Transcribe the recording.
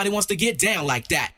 everybody wants to get down like that.